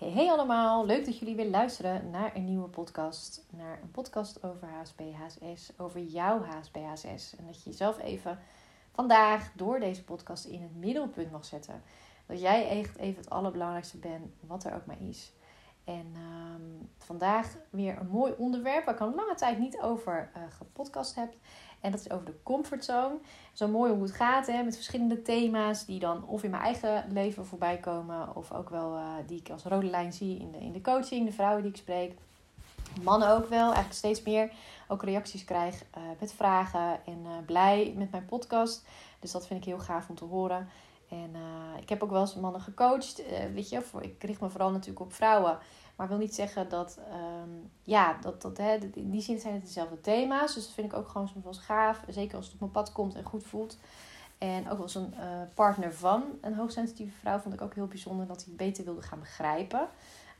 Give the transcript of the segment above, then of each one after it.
Hey, hey allemaal, leuk dat jullie weer luisteren naar een nieuwe podcast. Naar een podcast over HSP, HSS, over jouw HSP, HSS. En dat je jezelf even vandaag door deze podcast in het middelpunt mag zetten. Dat jij echt even het allerbelangrijkste bent, wat er ook maar is. En um, vandaag weer een mooi onderwerp waar ik al lange tijd niet over uh, gepodcast heb. En dat is over de comfortzone. Zo mooi hoe het gaat hè, met verschillende thema's die dan of in mijn eigen leven voorbij komen. Of ook wel uh, die ik als rode lijn zie in de, in de coaching, de vrouwen die ik spreek. Mannen ook wel, eigenlijk steeds meer. Ook reacties krijg uh, met vragen en blij met mijn podcast. Dus dat vind ik heel gaaf om te horen. En ik heb ook wel eens mannen gecoacht. Weet je, voor, ik richt me vooral natuurlijk op vrouwen. Maar wil niet zeggen dat, um, ja, dat, dat hè, in die zin zijn het dezelfde thema's. Dus dat vind ik ook gewoon soms wel gaaf. Zeker als het op mijn pad komt en goed voelt. En ook als een uh, partner van een hoogsensitieve vrouw vond ik ook heel bijzonder dat hij het beter wilde gaan begrijpen.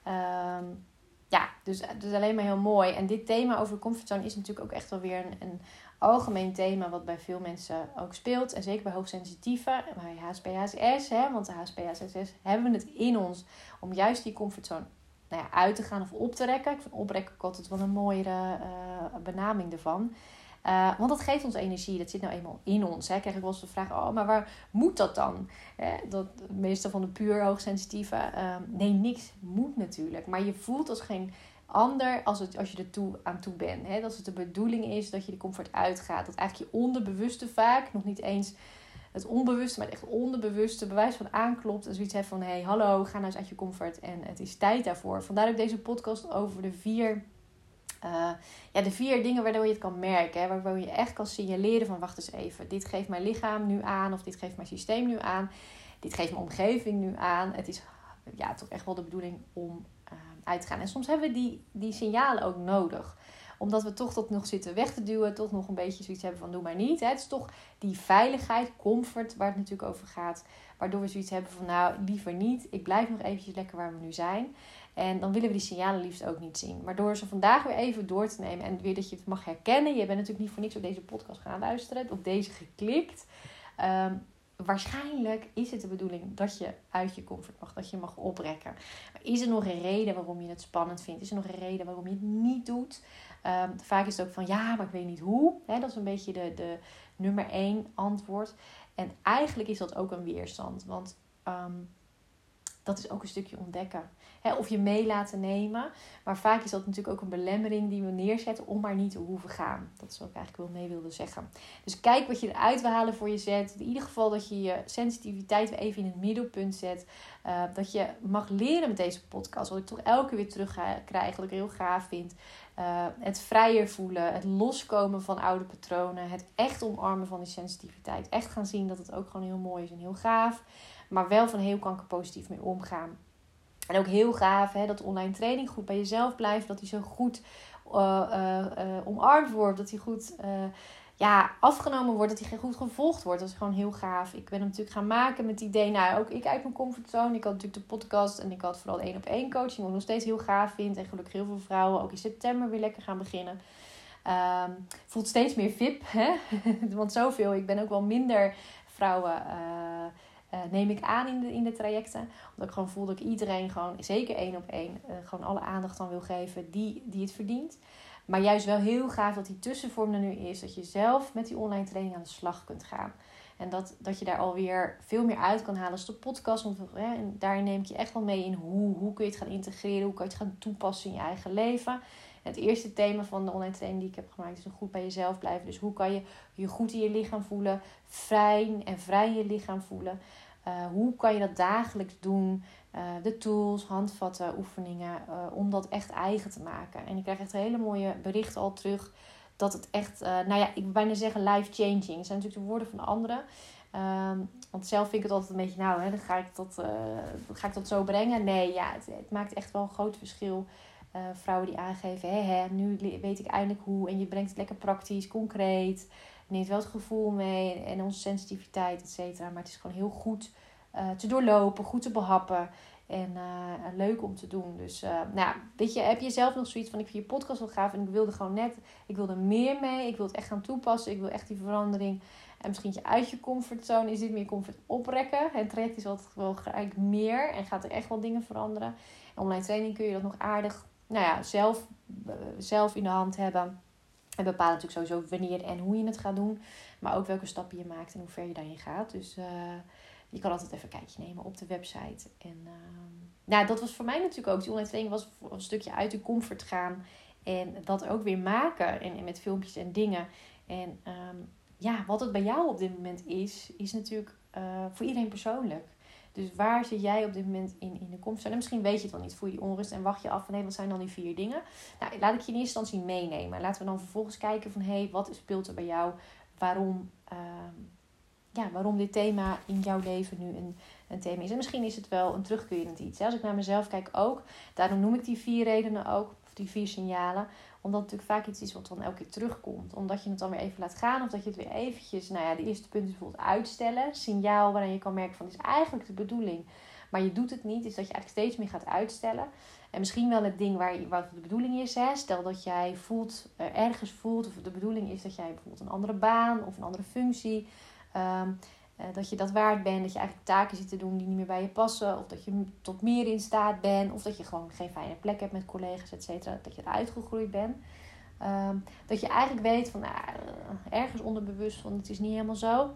Um, ja, dus, dus alleen maar heel mooi. En dit thema over comfortzone is natuurlijk ook echt wel weer een, een algemeen thema wat bij veel mensen ook speelt. En zeker bij hoogsensitieve, bij HSP, HSS, hè, want de HSP, HSS hebben we het in ons om juist die comfortzone nou ja, uit te gaan of op te rekken. Ik vind oprekken ook altijd wel een mooiere uh, benaming ervan. Uh, want dat geeft ons energie, dat zit nou eenmaal in ons. Hè. Krijg ik wel eens de vraag, oh, maar waar moet dat dan? Eh, dat meestal van de puur hoogsensitieve. Uh, nee, niks moet natuurlijk. Maar je voelt als geen ander als, het, als je er toe, aan toe bent. Hè? Dat het de bedoeling is dat je de comfort uitgaat. Dat eigenlijk je onderbewuste vaak, nog niet eens het onbewuste, maar het echt onderbewuste bewijs van aanklopt. En zoiets heeft van, hey, hallo, ga nou eens uit je comfort. En het is tijd daarvoor. Vandaar ook deze podcast over de vier... Uh, ja, de vier dingen waardoor je het kan merken. Hè? Waardoor je echt kan signaleren van wacht eens even. Dit geeft mijn lichaam nu aan. Of dit geeft mijn systeem nu aan. Dit geeft mijn omgeving nu aan. Het is ja, toch echt wel de bedoeling om uit te gaan. En soms hebben we die, die signalen ook nodig omdat we toch dat nog zitten weg te duwen, toch nog een beetje zoiets hebben van doe maar niet. Het is toch die veiligheid, comfort waar het natuurlijk over gaat. Waardoor we zoiets hebben van nou liever niet. Ik blijf nog eventjes lekker waar we nu zijn. En dan willen we die signalen liefst ook niet zien. Maar door ze vandaag weer even door te nemen en weer dat je het mag herkennen. Je bent natuurlijk niet voor niks op deze podcast gaan luisteren, op deze geklikt. Um, waarschijnlijk is het de bedoeling dat je uit je comfort mag, dat je mag oprekken. Is er nog een reden waarom je het spannend vindt? Is er nog een reden waarom je het niet doet? Um, vaak is het ook van ja, maar ik weet niet hoe. dat is een beetje de, de nummer één antwoord. En eigenlijk is dat ook een weerstand. Want um, dat is ook een stukje ontdekken. of je mee laten nemen. Maar vaak is dat natuurlijk ook een belemmering die we neerzetten om maar niet te hoeven gaan. Dat is wat ik eigenlijk wel mee wilde zeggen. Dus kijk wat je eruit wil halen voor je zet. In ieder geval dat je je sensitiviteit weer even in het middelpunt zet. Uh, dat je mag leren met deze podcast. Wat ik toch elke keer weer terug krijg. Wat ik heel gaaf vind. Uh, het vrijer voelen. Het loskomen van oude patronen. Het echt omarmen van die sensitiviteit. Echt gaan zien dat het ook gewoon heel mooi is en heel gaaf. Maar wel van heel kanker positief mee omgaan. En ook heel gaaf hè, dat online training goed bij jezelf blijft. Dat die zo goed uh, uh, omarmd wordt. Dat die goed ja, afgenomen wordt. Dat die goed gevolgd wordt. Dat is gewoon heel gaaf. Ik ben hem natuurlijk gaan maken met het idee. Nou, ook ik uit mijn comfortzone. Ik had natuurlijk de podcast. En ik had vooral één op één coaching. Wat ik nog steeds heel gaaf vind. En gelukkig heel veel vrouwen ook in september weer lekker gaan beginnen. Um, voelt steeds meer VIP. Hè? Want zoveel. Ik ben ook wel minder vrouwen uh, neem ik aan in de, in de trajecten. Omdat ik gewoon voel dat ik iedereen gewoon, zeker één op één, uh, gewoon alle aandacht aan wil geven die, die het verdient. Maar juist wel heel gaaf dat die tussenvorm er nu is. Dat je zelf met die online training aan de slag kunt gaan. En dat, dat je daar alweer veel meer uit kan halen als de podcast. Want en daarin neem ik je echt wel mee in hoe, hoe kun je het gaan integreren. Hoe kun je het gaan toepassen in je eigen leven. het eerste thema van de online training die ik heb gemaakt is goed bij jezelf blijven. Dus hoe kan je je goed in je lichaam voelen. Fijn en vrij in je lichaam voelen. Uh, hoe kan je dat dagelijks doen? Uh, de tools, handvatten, oefeningen, uh, om dat echt eigen te maken. En ik krijg echt hele mooie berichten al terug dat het echt, nou ja, ik wil bijna zeggen life-changing. Zijn natuurlijk de woorden van anderen. Ehm, want zelf vind ik het altijd een beetje, nou, hè, dan ga ik dat, ga ik dat zo brengen. Nee, ja, het, maakt echt wel een groot verschil. vrouwen die aangeven, hè, nu weet ik eindelijk hoe. En je brengt het lekker praktisch, concreet neemt wel het gevoel mee en onze sensitiviteit, et cetera. Maar het is gewoon heel goed te doorlopen, goed te behappen. En uh, leuk om te doen. Dus uh, nou, weet je, heb je zelf nog zoiets van ik vind je podcast wel gaaf. En ik wilde gewoon net, ik wilde meer mee. Ik wil het echt gaan toepassen. Ik wil echt die verandering En misschien uit je comfortzone is dit meer comfort oprekken. Het traject is altijd wel gelijk meer en gaat er echt wel dingen veranderen. En online training kun je dat nog aardig nou ja, zelf, eh, zelf in de hand hebben. En bepalen natuurlijk sowieso wanneer en hoe je het gaat doen. Maar ook welke stappen je maakt en hoe ver je daarin gaat. Dus je kan altijd even een kijkje nemen op de website. En uh, nou, dat was voor mij natuurlijk ook. Die online training was een stukje uit de comfort gaan. En dat ook weer maken. En, met filmpjes en dingen. En um, ja, wat het bij jou op dit moment is, is natuurlijk uh, voor iedereen persoonlijk. Dus waar zit jij op dit moment in, in de komst? En misschien weet je het wel niet. Voel je onrust en wacht je af van hé, wat zijn dan die vier dingen? Nou, laat ik je in eerste instantie meenemen. Laten we dan vervolgens kijken van hé, hey, wat speelt er bij jou? Waarom, uh, ja, waarom dit thema in jouw leven nu een, een thema is. En misschien is het wel een terugkerend iets. Als ik naar mezelf kijk ook, daarom noem ik die vier redenen ook, of die vier signalen omdat het natuurlijk vaak iets is wat dan elke keer terugkomt. Omdat je het dan weer even laat gaan. Of dat je het weer eventjes, nou ja, de eerste punt is bijvoorbeeld uitstellen. Signaal waarin je kan merken van, dit is eigenlijk de bedoeling. Maar je doet het niet. Is dat je eigenlijk steeds meer gaat uitstellen. En misschien wel het ding waar, wat de bedoeling is. Hè. Stel dat jij voelt, uh, ergens voelt. Of de bedoeling is dat jij bijvoorbeeld een andere baan of een andere functie. Um, uh, dat je dat waard bent. Dat je eigenlijk taken zit te doen die niet meer bij je passen. Of dat je tot meer in staat bent. Of dat je gewoon geen fijne plek hebt met collega's, et cetera. Dat je eruit gegroeid bent. Um, dat je eigenlijk weet van nou, ergens onderbewust van het is niet helemaal zo.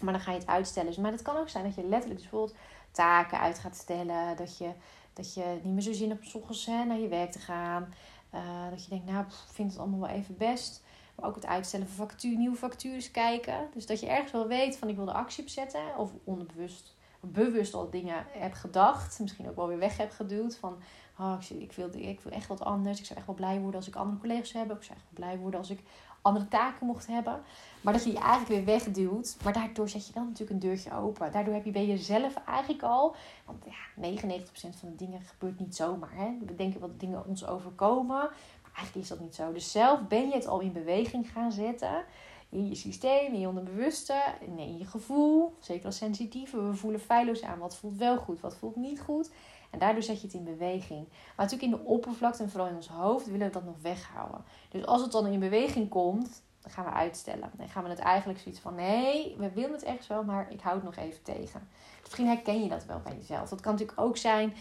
Maar dan ga je het uitstellen. Dus, maar het kan ook zijn dat je letterlijk dus bijvoorbeeld taken uit gaat stellen. Dat je, dat je niet meer zo zin hebt om ochtends hè, naar je werk te gaan. Uh, dat je denkt, nou, ik vind het allemaal wel even best. Maar ook het uitstellen van factuur, nieuwe factures kijken. Dus dat je ergens wel weet van ik wil de actie opzetten. Of onderbewust, bewust al dingen heb gedacht. Misschien ook wel weer weg heb geduwd. Van oh, ik, wil, ik wil echt wat anders. Ik zou echt wel blij worden als ik andere collega's heb. Ik zou echt wel blij worden als ik andere taken mocht hebben. Maar dat je die eigenlijk weer wegduwt. Maar daardoor zet je dan natuurlijk een deurtje open. Daardoor heb je bij jezelf eigenlijk al. Want ja, 99% van de dingen gebeurt niet zomaar. Hè? We denken wat dingen ons overkomen eigenlijk is dat niet zo. Dus zelf ben je het al in beweging gaan zetten. In je systeem, in je onderbewuste, in je gevoel. Zeker als sensitieve. We voelen feilloos aan. Wat voelt wel goed, wat voelt niet goed. En daardoor zet je het in beweging. Maar natuurlijk in de oppervlakte en vooral in ons hoofd willen we dat nog weghouden. Dus als het dan in beweging komt, dan gaan we uitstellen. Dan gaan we het eigenlijk zoiets van: nee, we willen het echt wel, maar ik hou het nog even tegen. Dus misschien herken je dat wel bij jezelf. Dat kan natuurlijk ook zijn.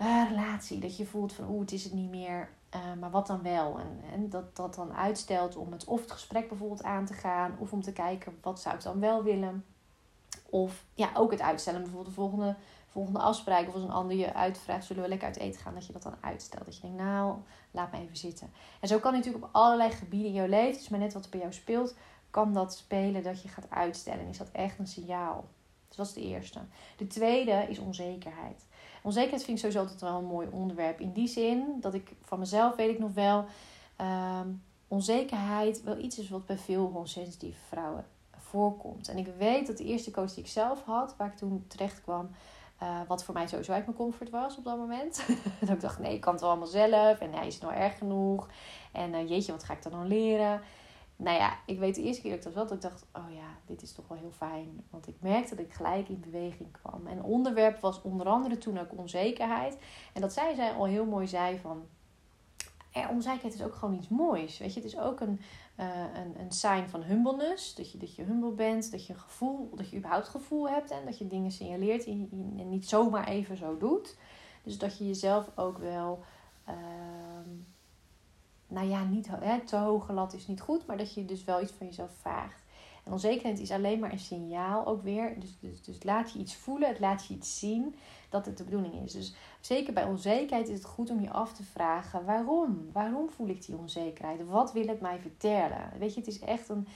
Uh, relatie, dat je voelt van oeh, het is het niet meer. Uh, maar wat dan wel? En, en dat dat dan uitstelt om het of het gesprek bijvoorbeeld aan te gaan, of om te kijken wat zou ik dan wel willen. Of ja, ook het uitstellen, bijvoorbeeld de volgende, volgende afspraak of als een ander je uitvraagt, zullen we lekker uit eten gaan, dat je dat dan uitstelt. Dat je denkt, nou, laat me even zitten. En zo kan natuurlijk op allerlei gebieden in jouw leven, dus maar net wat er bij jou speelt, kan dat spelen dat je gaat uitstellen. is dat echt een signaal? Dus dat is de eerste. De tweede is onzekerheid. Onzekerheid vind ik sowieso altijd wel een mooi onderwerp. In die zin dat ik van mezelf weet ik nog wel. Um, onzekerheid wel iets is wat bij veel sensitieve vrouwen voorkomt. En ik weet dat de eerste coach die ik zelf had, waar ik toen terecht kwam, uh, wat voor mij sowieso uit mijn comfort was op dat moment. dat ik dacht, nee, ik kan het wel allemaal zelf. En hij is nou erg genoeg? En uh, jeetje, wat ga ik dan dan leren? Nou ja, ik weet de eerste keer dat ik dat wel, dat ik dacht, oh ja, dit is toch wel heel fijn. Want ik merkte dat ik gelijk in beweging kwam. En onderwerp was onder andere toen ook onzekerheid. En dat zij, zij al heel mooi zei van, eh, onzekerheid is ook gewoon iets moois. Weet je, het is ook een, uh, een, een sign van humbleness. Dat je, dat je humble bent, dat je gevoel, dat je überhaupt gevoel hebt. En dat je dingen signaleert en, niet zomaar even zo doet. Dus dat je jezelf ook wel... Uh, nou ja, niet hè, te hoge lat is niet goed, maar dat je dus wel iets van jezelf vraagt. En onzekerheid is alleen maar een signaal ook weer. Dus, dus, dus laat je iets voelen, het laat je iets zien dat het de bedoeling is. Dus zeker bij onzekerheid is het goed om je af te vragen: waarom? Waarom voel ik die onzekerheid? Wat wil het mij vertellen? Weet je, het is echt een,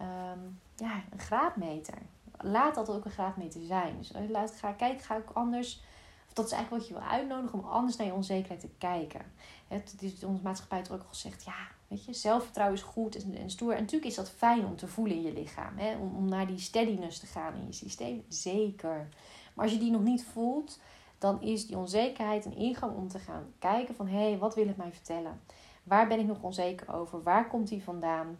um, ja, een graadmeter. Laat dat ook een graadmeter zijn. Dus laat, ga, kijk, ga ik anders dat is eigenlijk wat je wil uitnodigen om anders naar je onzekerheid te kijken. Het is onze maatschappij ook al gezegd, ja, weet je, zelfvertrouwen is goed en, stoer. En natuurlijk is dat fijn om te voelen in je lichaam. Hè? Om, naar die steadiness te gaan in je systeem. Zeker. Maar als je die nog niet voelt, dan is die onzekerheid een ingang om te gaan kijken van... hé, hey, wat wil het mij vertellen? Waar ben ik nog onzeker over? Waar komt die vandaan?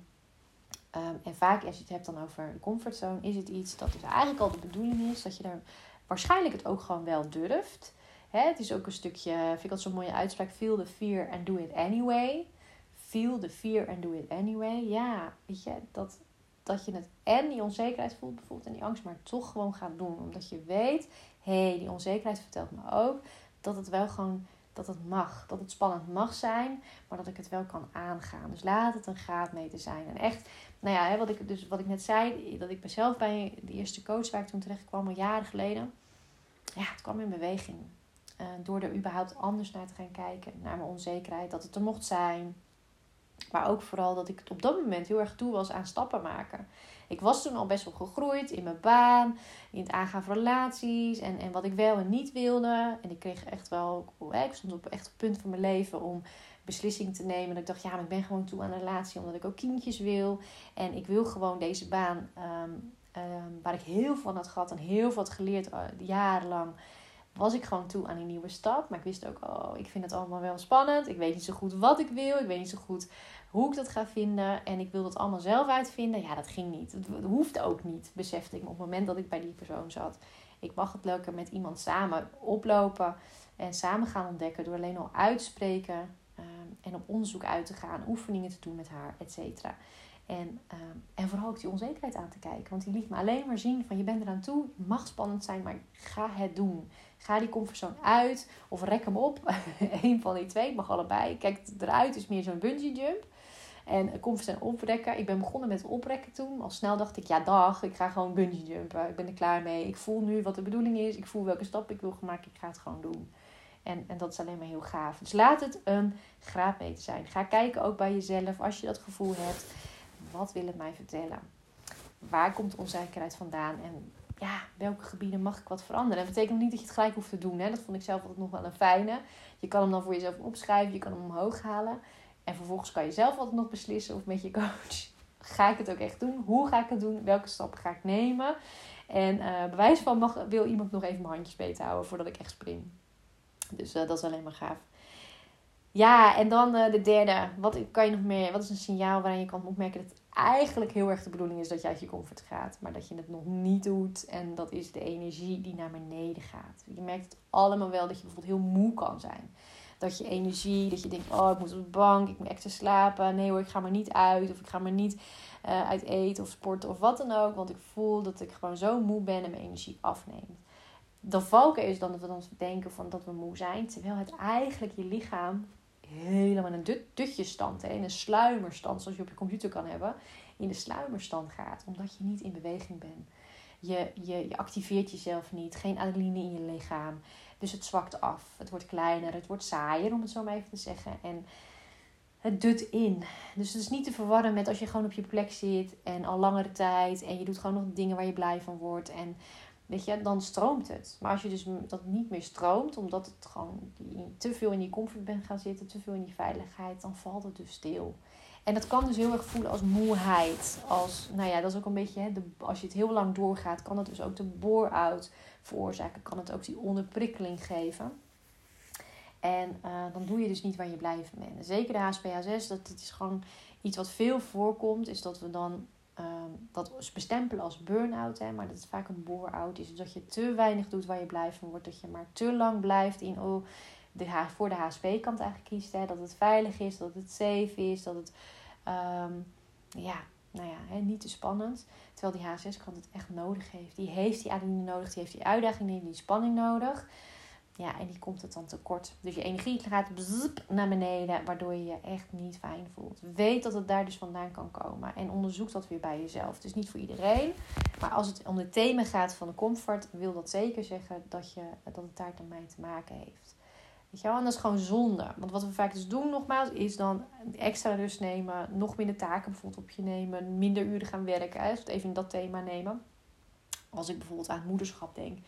Um, en vaak als je het hebt dan over de comfortzone, is het iets dat dus eigenlijk al de bedoeling is dat je daar waarschijnlijk het ook gewoon wel durft. Hè, het is ook een stukje, vind ik dat zo'n mooie uitspraak, feel the fear and do it anyway. Feel the fear and do it anyway. Ja, weet je, dat dat je het en die onzekerheid voelt bijvoorbeeld en die angst, maar toch gewoon gaat doen. Omdat je weet, hé, hey, die onzekerheid vertelt me ook dat het wel gewoon dat het mag. Dat het spannend mag zijn, maar dat ik het wel kan aangaan. Dus laat het een graadmeter zijn. En echt, nou ja, wat ik, dus wat ik net zei, dat ik mezelf bij de eerste coach waar ik toen terecht kwam, al jaren geleden, ja, het kwam in beweging. Uh, door er überhaupt anders naar te gaan kijken, naar mijn onzekerheid, dat het er mocht zijn. Maar ook vooral dat ik op dat moment heel erg toe was aan stappen maken. Ik was toen al best wel gegroeid in mijn baan, in het aangaan van relaties en, en wat ik wel en niet wilde. En ik kreeg echt wel, ik stond op echt het punt van mijn leven om beslissing te nemen. Dat ik dacht, ja, maar ik ben gewoon toe aan een relatie omdat ik ook kindjes wil. En ik wil gewoon deze baan ehm, ehm, waar ik heel veel van had gehad en heel veel had geleerd uh, jarenlang was ik gewoon toe aan een nieuwe stap. Maar ik wist ook, oh, ik vind het allemaal wel spannend. Ik weet niet zo goed wat ik wil. Ik weet niet zo goed hoe ik dat ga vinden. En ik wil dat allemaal zelf uitvinden. Ja, dat ging niet. Het hoeft ook niet, besefte ik me op het moment dat ik bij die persoon zat. Ik mag het leuker met iemand samen oplopen en samen gaan ontdekken door alleen al uitspreken um, en op onderzoek uit te gaan, oefeningen te doen met haar, et cetera. En, um, en vooral ook die onzekerheid aan te kijken. Want die liet me alleen maar zien van je bent eraan toe. Het mag spannend zijn, maar ga het doen. Ga die comfortzone uit of rek hem op. Eén van die twee, mag allebei. Kijk, eruit is meer zo'n bungee jump. En comfortzone oprekken. Ik ben begonnen met oprekken toen. Al snel dacht ik, ja dag, ik ga gewoon bungee jumpen. Ik ben er klaar mee. Ik voel nu wat de bedoeling is. Ik voel welke stap ik wil maken. Ik ga het gewoon doen. En, en dat is alleen maar heel gaaf. Dus laat het een graadmeter zijn. Ga kijken ook bij jezelf als je dat gevoel hebt. Wat wil het mij vertellen? Waar komt de onzekerheid vandaan? En ja, welke gebieden mag ik wat veranderen? Dat betekent niet dat je het gelijk hoeft te doen. Hè? Dat vond ik zelf altijd nog wel een fijne. Je kan hem dan voor jezelf opschrijven, je kan hem omhoog halen. En vervolgens kan je zelf altijd nog beslissen of met je coach. Ga ik het ook echt doen? Hoe ga ik het doen? Welke stappen ga ik nemen? En uh, bewijs van mag, wil iemand nog even mijn handjes beter houden voordat ik echt spring. Dus uh, dat is alleen maar gaaf. Ja, en dan uh, de derde. Wat kan je nog meer? Wat is een signaal waarin je kan opmerken dat eigenlijk heel erg de bedoeling is dat je uit je comfort gaat, maar dat je het nog niet doet. En dat is de energie die naar beneden gaat. Je merkt het allemaal wel dat je bijvoorbeeld heel moe kan zijn. Dat je energie, dat je denkt, oh ik moet op de bank, ik moet extra slapen. Nee hoor, ik ga maar niet uit of ik ga maar niet uh, uit eten of sporten of wat dan ook. Want ik voel dat ik gewoon zo moe ben en mijn energie afneemt. De valken is dan dat we dan denken van dat we moe zijn. Terwijl het eigenlijk je lichaam helemaal in een dut, dutjesstand, in een sluimerstand, zoals je op je computer kan hebben, in de sluimerstand gaat, omdat je niet in beweging bent. Je, je, je activeert jezelf niet, geen adrenaline in je lichaam. Dus het zwakt af. Het wordt kleiner, het wordt saaier, om het zo maar even te zeggen. En het dut in. Dus het is niet te verwarren met als je gewoon op je plek zit en al langere tijd en je doet gewoon nog dingen waar je blij van wordt. En Weet je, dan stroomt het. Maar als je dus dat niet meer stroomt, omdat het gewoon te veel in die comfort bent gaan zitten, te veel in die veiligheid, dan valt het dus stil. En dat kan dus heel erg voelen als moeheid. Als, nou ja, dat is ook een beetje, hè, de, als je het heel lang doorgaat, kan het dus ook de bore-out veroorzaken. Kan het ook die onderprikkeling geven. En uh, dan doe je dus niet waar je blij van bent. Zeker de HSPHS, dat het is gewoon iets wat veel voorkomt, is dat we dan um, dat bestempelen als burn-out, hè, maar dat het vaak een bore-out is. Dus dat je te weinig doet waar je blij van wordt. Dat je maar te lang blijft in oh, de, voor de HSP-kant eigenlijk kiest. Hè, dat het veilig is, dat het safe is, dat het um, ja, nou ja, hè, niet te spannend. Terwijl die HSS-kant het echt nodig heeft. Die heeft die adrenaline nodig, die heeft die uitdaging, die die spanning nodig. Ja, en die komt het dan tekort. Dus je energie gaat naar beneden, waardoor je je echt niet fijn voelt. Weet dat het daar dus vandaan kan komen. En onderzoek dat weer bij jezelf. Het is niet voor iedereen. Maar als het om het thema gaat van de comfort, wil dat zeker zeggen dat, je, dat het daar mee te maken heeft. Weet je wel? En dat is gewoon zonde. Want wat we vaak dus doen, nogmaals, is dan extra rust nemen. Nog minder taken bijvoorbeeld op je nemen. Minder uren gaan werken. Hè? Even in dat thema nemen. Als ik bijvoorbeeld aan moederschap denk.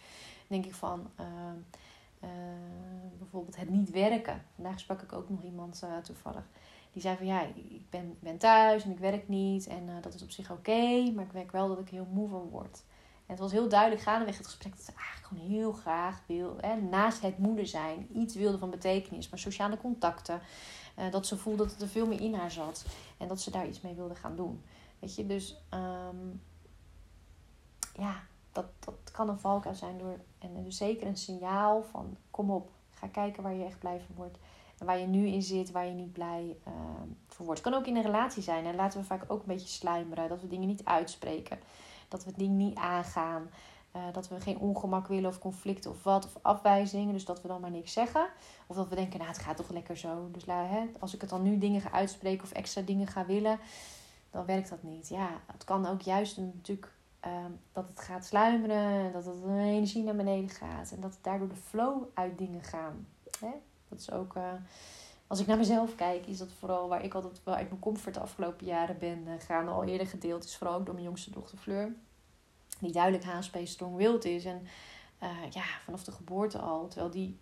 denk ik van... Uh, bijvoorbeeld het niet werken. Vandaag sprak ik ook nog iemand uh, toevallig. Die zei van ja, ik ben, ben thuis en ik werk niet. En uh, dat is op zich oké. maar ik merk wel dat ik heel moe van word. En het was heel duidelijk gaandeweg het gesprek dat ze eigenlijk gewoon heel graag wil. Hè, naast het moeder zijn. Iets wilde van betekenis. Maar sociale contacten. dat ze voelde dat er veel meer in haar zat. En dat ze daar iets mee wilde gaan doen. Weet je, dus um, ja, dat, dat kan een valkuil zijn door. En dus zeker een signaal van kom op, ga kijken waar je echt blij van wordt. waar je nu in zit, waar je niet blij uh, voor wordt. Het kan ook in een relatie zijn. En laten we vaak ook een beetje sluimeren. Dat we dingen niet uitspreken. Dat we dingen niet aangaan. Uh, dat we geen ongemak willen of conflict of wat. Of afwijzingen. Dus dat we dan maar niks zeggen. Of dat we denken, nou het gaat toch lekker zo. Dus hè, als ik het dan nu dingen ga uitspreken of extra dingen ga willen. Dan werkt dat niet. Ja, het kan ook juist natuurlijk uh, dat het gaat sluimeren. Dat het een energie naar beneden gaat. En dat daardoor de flow uit dingen gaan. Hè? Dat is ook, uh, als ik naar mezelf kijk, is dat vooral waar ik altijd wel uit mijn comfort de afgelopen jaren ben uh, gaande. Al eerder gedeeld is vooral ook door mijn jongste dochter Fleur. Die duidelijk HSP strong wild is. En uh, ja, vanaf de geboorte al. Terwijl die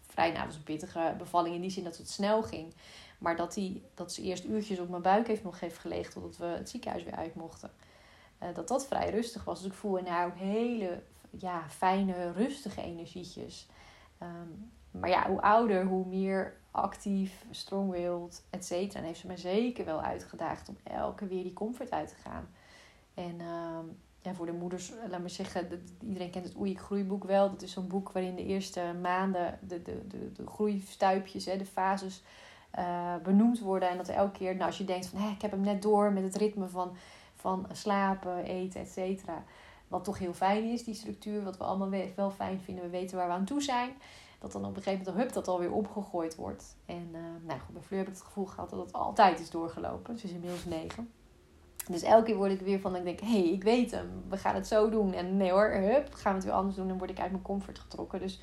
vrij, nou was een pittige bevalling in die zin dat het snel ging. Maar dat, die, dat ze eerst uurtjes op mijn buik heeft nog heeft gelegen totdat we het ziekenhuis weer uit mochten. Dat dat vrij rustig was. Dus ik voel nou ook hele ja, fijne, rustige energietjes. Um, maar ja, hoe ouder, hoe meer actief, strong-willed, et cetera. En heeft ze me zeker wel uitgedaagd om elke weer die comfort uit te gaan. En uh, ja, voor de moeders, laat maar zeggen, iedereen kent het Oei, groeiboek wel. Dat is zo'n boek waarin de eerste maanden de, de, de, de groeistuipjes, hè, de fases uh, benoemd worden. En dat elke keer, nou, als je denkt van, ik heb hem net door met het ritme van, van slapen, eten, et cetera. Wat toch heel fijn is, die structuur, wat we allemaal wel fijn vinden. We weten waar we aan toe zijn dat dan op een gegeven moment hup dat alweer opgegooid wordt. En uh, nou goed, bij Fleur heb ik het gevoel gehad dat het altijd is doorgelopen. Ze is inmiddels negen. Dus elke keer word ik weer van, ik denk, hé, hey, ik weet hem. We gaan het zo doen. En nee hoor, hup, gaan we het weer anders doen. Dan word ik uit mijn comfort getrokken. Dus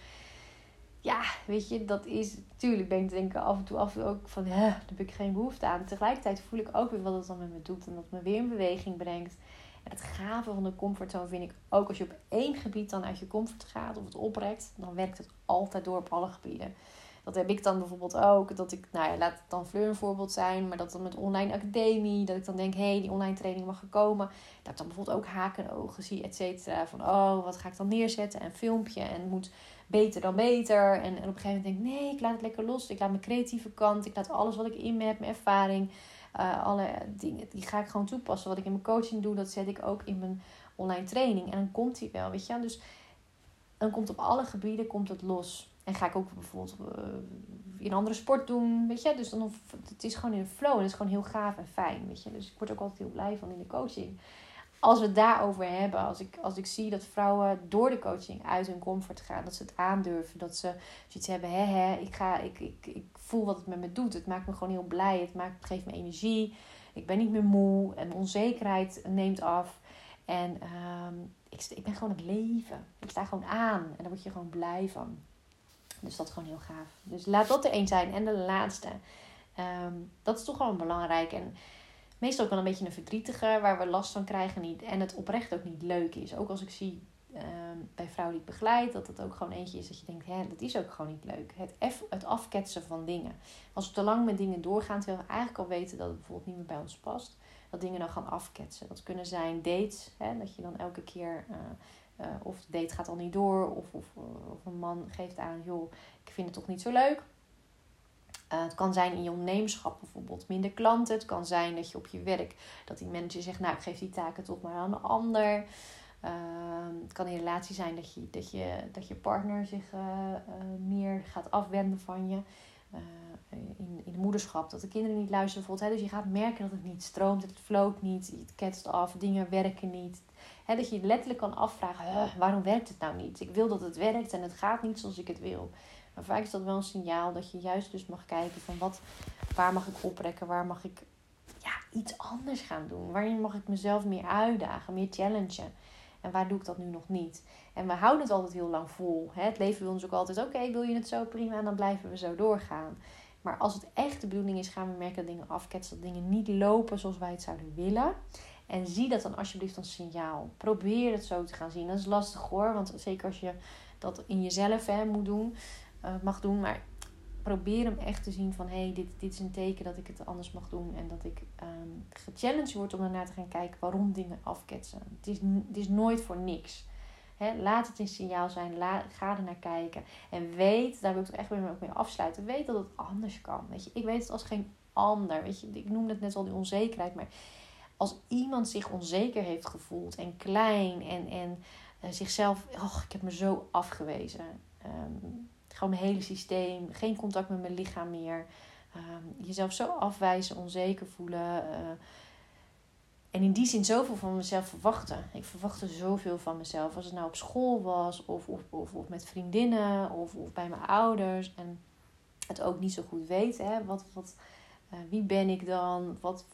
ja, weet je, dat is natuurlijk, ben ik denken af en toe, af en ook van, ja, daar heb ik geen behoefte aan. Tegelijkertijd voel ik ook weer wat het dan met me doet. En dat me weer in beweging brengt. En het gave van de comfortzone vind ik ook als je op één gebied dan uit je comfort gaat of het oprekt, dan werkt het altijd door op alle gebieden. Dat heb ik dan bijvoorbeeld ook. Dat ik, nou ja, laat het dan Fleur een voorbeeld zijn. Maar dat dan met online academie. Dat ik dan denk, hé, hey, die online training mag gekomen. Dat ik dan bijvoorbeeld ook haken en ogen zie, et cetera. Van, oh, wat ga ik dan neerzetten? En filmpje. En moet beter dan beter. En, en op een gegeven moment denk ik, nee, ik laat het lekker los. Ik laat mijn creatieve kant. Ik laat alles wat ik in me heb, mijn ervaring. Uh, alle dingen, die ga ik gewoon toepassen. Wat ik in mijn coaching doe, dat zet ik ook in mijn online training. En dan komt die wel, weet je. Dus dan komt op alle gebieden komt het los. En ga ik ook bijvoorbeeld uh, een andere sport doen, weet je. Dus dan, het is gewoon in flow en het is gewoon heel gaaf en fijn, weet je. Dus ik word ook altijd heel blij van in de coaching als we het daarover hebben, als ik, als ik zie dat vrouwen door de coaching uit hun comfort gaan, dat ze het aandurven, dat ze zoiets hebben, hè, hè, ik, ga, ik, ik, ik voel wat het met me doet. Het maakt me gewoon heel blij, het, maakt, het geeft me energie, ik ben niet meer moe en onzekerheid neemt af. En um, ik, ik ben gewoon het leven. Ik sta gewoon aan en daar word je gewoon blij van. Dus dat gewoon heel gaaf. Dus laat dat er één zijn. En de laatste. Um, dat is toch wel belangrijk. En meestal ook wel een beetje een verdrietige, waar we last van krijgen niet, en het oprecht ook niet leuk is. Ook als ik zie ehm, bij vrouwen die ik begeleid, dat het ook gewoon eentje is dat je denkt, hè, dat is ook gewoon niet leuk. Het, het afketsen van dingen. Als we te lang met dingen doorgaan, terwijl we eigenlijk al weten dat het bijvoorbeeld niet meer bij ons past, dat dingen dan gaan afketsen. Dat kunnen zijn dates, hè, dat je dan elke keer... Uh, uh, of de date gaat al niet door, of, of, of een man geeft aan, joh, ik vind het toch niet zo leuk uh, het kan zijn in je ondernemerschap bijvoorbeeld minder klanten. Het kan zijn dat je op je werk, dat die manager zegt, nou ik geef die taken toch maar aan een ander. Uh, het kan in relatie zijn dat je, dat je, dat je partner zich meer gaat afwenden van je. in, in de moederschap, dat de kinderen niet luisteren bijvoorbeeld. Hè? Dus je gaat merken dat het niet stroomt, het floot niet, het ketst af, dingen werken niet. Dat je letterlijk kan afvragen, waarom werkt het nou niet? Ik wil dat het werkt en het gaat niet zoals ik het wil. Maar vaak is dat wel een signaal dat je juist dus mag kijken van wat, waar mag ik oprekken, waar mag ik ja, iets anders gaan doen. Waarin mag ik mezelf meer uitdagen, meer challengen. En waar doe ik dat nu nog niet? En we houden het altijd heel lang vol. Het leven wil ons ook altijd, oké, wil je het zo prima, en dan blijven we zo doorgaan. Maar als het echt de bedoeling is, gaan we merken dat dingen afketsen, dat dingen niet lopen zoals wij het zouden willen. En zie dat dan alsjeblieft als signaal. Probeer het zo te gaan zien. Dat is lastig hoor, want zeker als je dat in jezelf hè, moet doen uh, mag doen. Maar probeer hem echt te zien van hé, hey, dit, dit is een teken dat ik het anders mag doen. En dat ik um, gechallenged word om ernaar te gaan kijken waarom dingen afketsen. Het is, het is nooit voor niks. laat het een signaal zijn. ga er naar kijken. En weet, daar wil ik toch echt mee, mee afsluiten. Weet dat het anders kan. Weet je, ik weet het als geen ander. Weet je, ik noemde het net al die onzekerheid. Maar als iemand zich onzeker heeft gevoeld en klein en, en uh, zichzelf, oh, ik heb me zo afgewezen. Um, gewoon mijn hele systeem, geen contact met mijn lichaam meer. Ehm, jezelf zo afwijzen, onzeker voelen. Eh, en in die zin zoveel van mezelf verwachten. Ik verwachtte zoveel van mezelf. Als het nou op school was, of, of, of, met vriendinnen, of, of bij mijn ouders. En het ook niet zo goed weten. Hè? Wat, wat, uh, wie ben ik dan? Wat,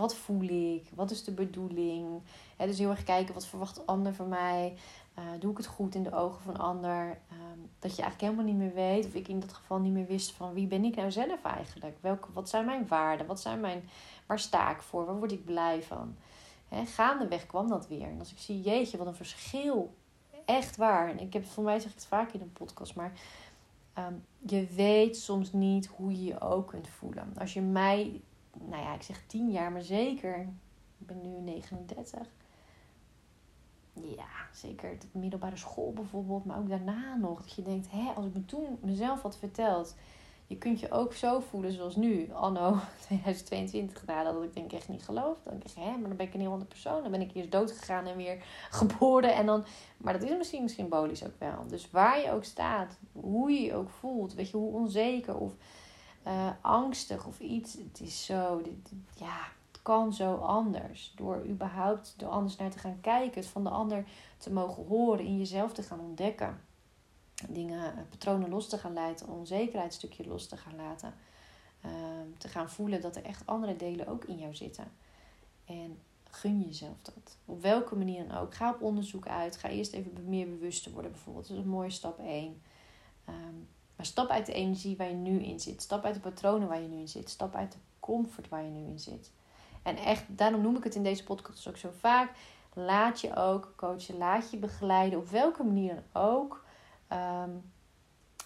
wat voel ik? Wat is de bedoeling? Dus heel erg kijken, wat verwacht de ander van mij? Uh, doe ik het goed in de ogen van ander? Um, dat je eigenlijk helemaal niet meer weet, of ik in dat geval niet meer wist van wie ben ik nou zelf eigenlijk? Welke, wat zijn mijn waarden? Wat zijn mijn, waar sta ik voor? Waar word ik blij van? Hè, gaandeweg kwam dat weer. En als ik zie, jeetje, wat een verschil. Echt waar. En ik heb, voor mij zeg ik het vaak in een podcast, maar um, je weet soms niet hoe je je ook kunt voelen. Als je mij, nou ja, ik zeg tien jaar, maar zeker, ik ben nu 39 ja, zeker de middelbare school bijvoorbeeld, maar ook daarna nog. Dat je denkt, hè, als ik me toen mezelf had verteld, je kunt je ook zo voelen zoals nu, anno 2022, nou, dat ik denk echt niet geloof. Dan denk ik, hè, maar dan ben ik een heel andere persoon. Dan ben ik eerst dood gegaan en weer geboren. En dan, maar dat is misschien symbolisch ook wel. Dus waar je ook staat, hoe je je ook voelt, weet je, hoe onzeker of uh, angstig of iets. Het is zo, dit, ja, kan zo anders. Door überhaupt er anders naar te gaan kijken, het van de ander te mogen horen, in jezelf te gaan ontdekken. Dingen, eh, patronen los te gaan laten, onzekerheid stukje los te gaan laten. Ehm, te gaan voelen dat er echt andere delen ook in jou zitten. En gun jezelf dat. Op welke manier dan ook. Ga op onderzoek uit. Ga eerst even meer bewust te worden bijvoorbeeld. Dat is een mooie stap 1. Ehm, maar stap uit de energie waar je nu in zit. Stap uit de patronen waar je nu in zit. Stap uit de comfort waar je nu in zit. En echt, daarom noem ik het in deze podcast ook zo vaak. Laat je ook coachen, laat je begeleiden, op welke manier dan ook. Ehm,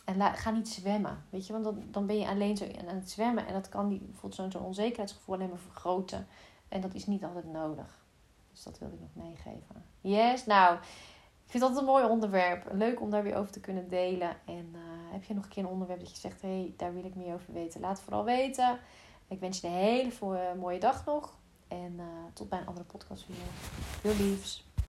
en ga niet zwemmen, weet je, want dan, dan ben je alleen zo aan het zwemmen. En dat kan die, bijvoorbeeld zo'n onzekerheidsgevoel alleen maar vergroten. En dat is niet altijd nodig. Dus dat wil ik nog meegeven. Yes, nou, vind dat een mooi onderwerp. Leuk om daar weer over te kunnen delen. En uh, heb je nog een keer een onderwerp dat je zegt, hé, hey, daar wil ik meer over weten. Laat het vooral weten. Ik wens je een hele mooie dag nog. En uh, tot bij een andere podcast weer. Veel liefs.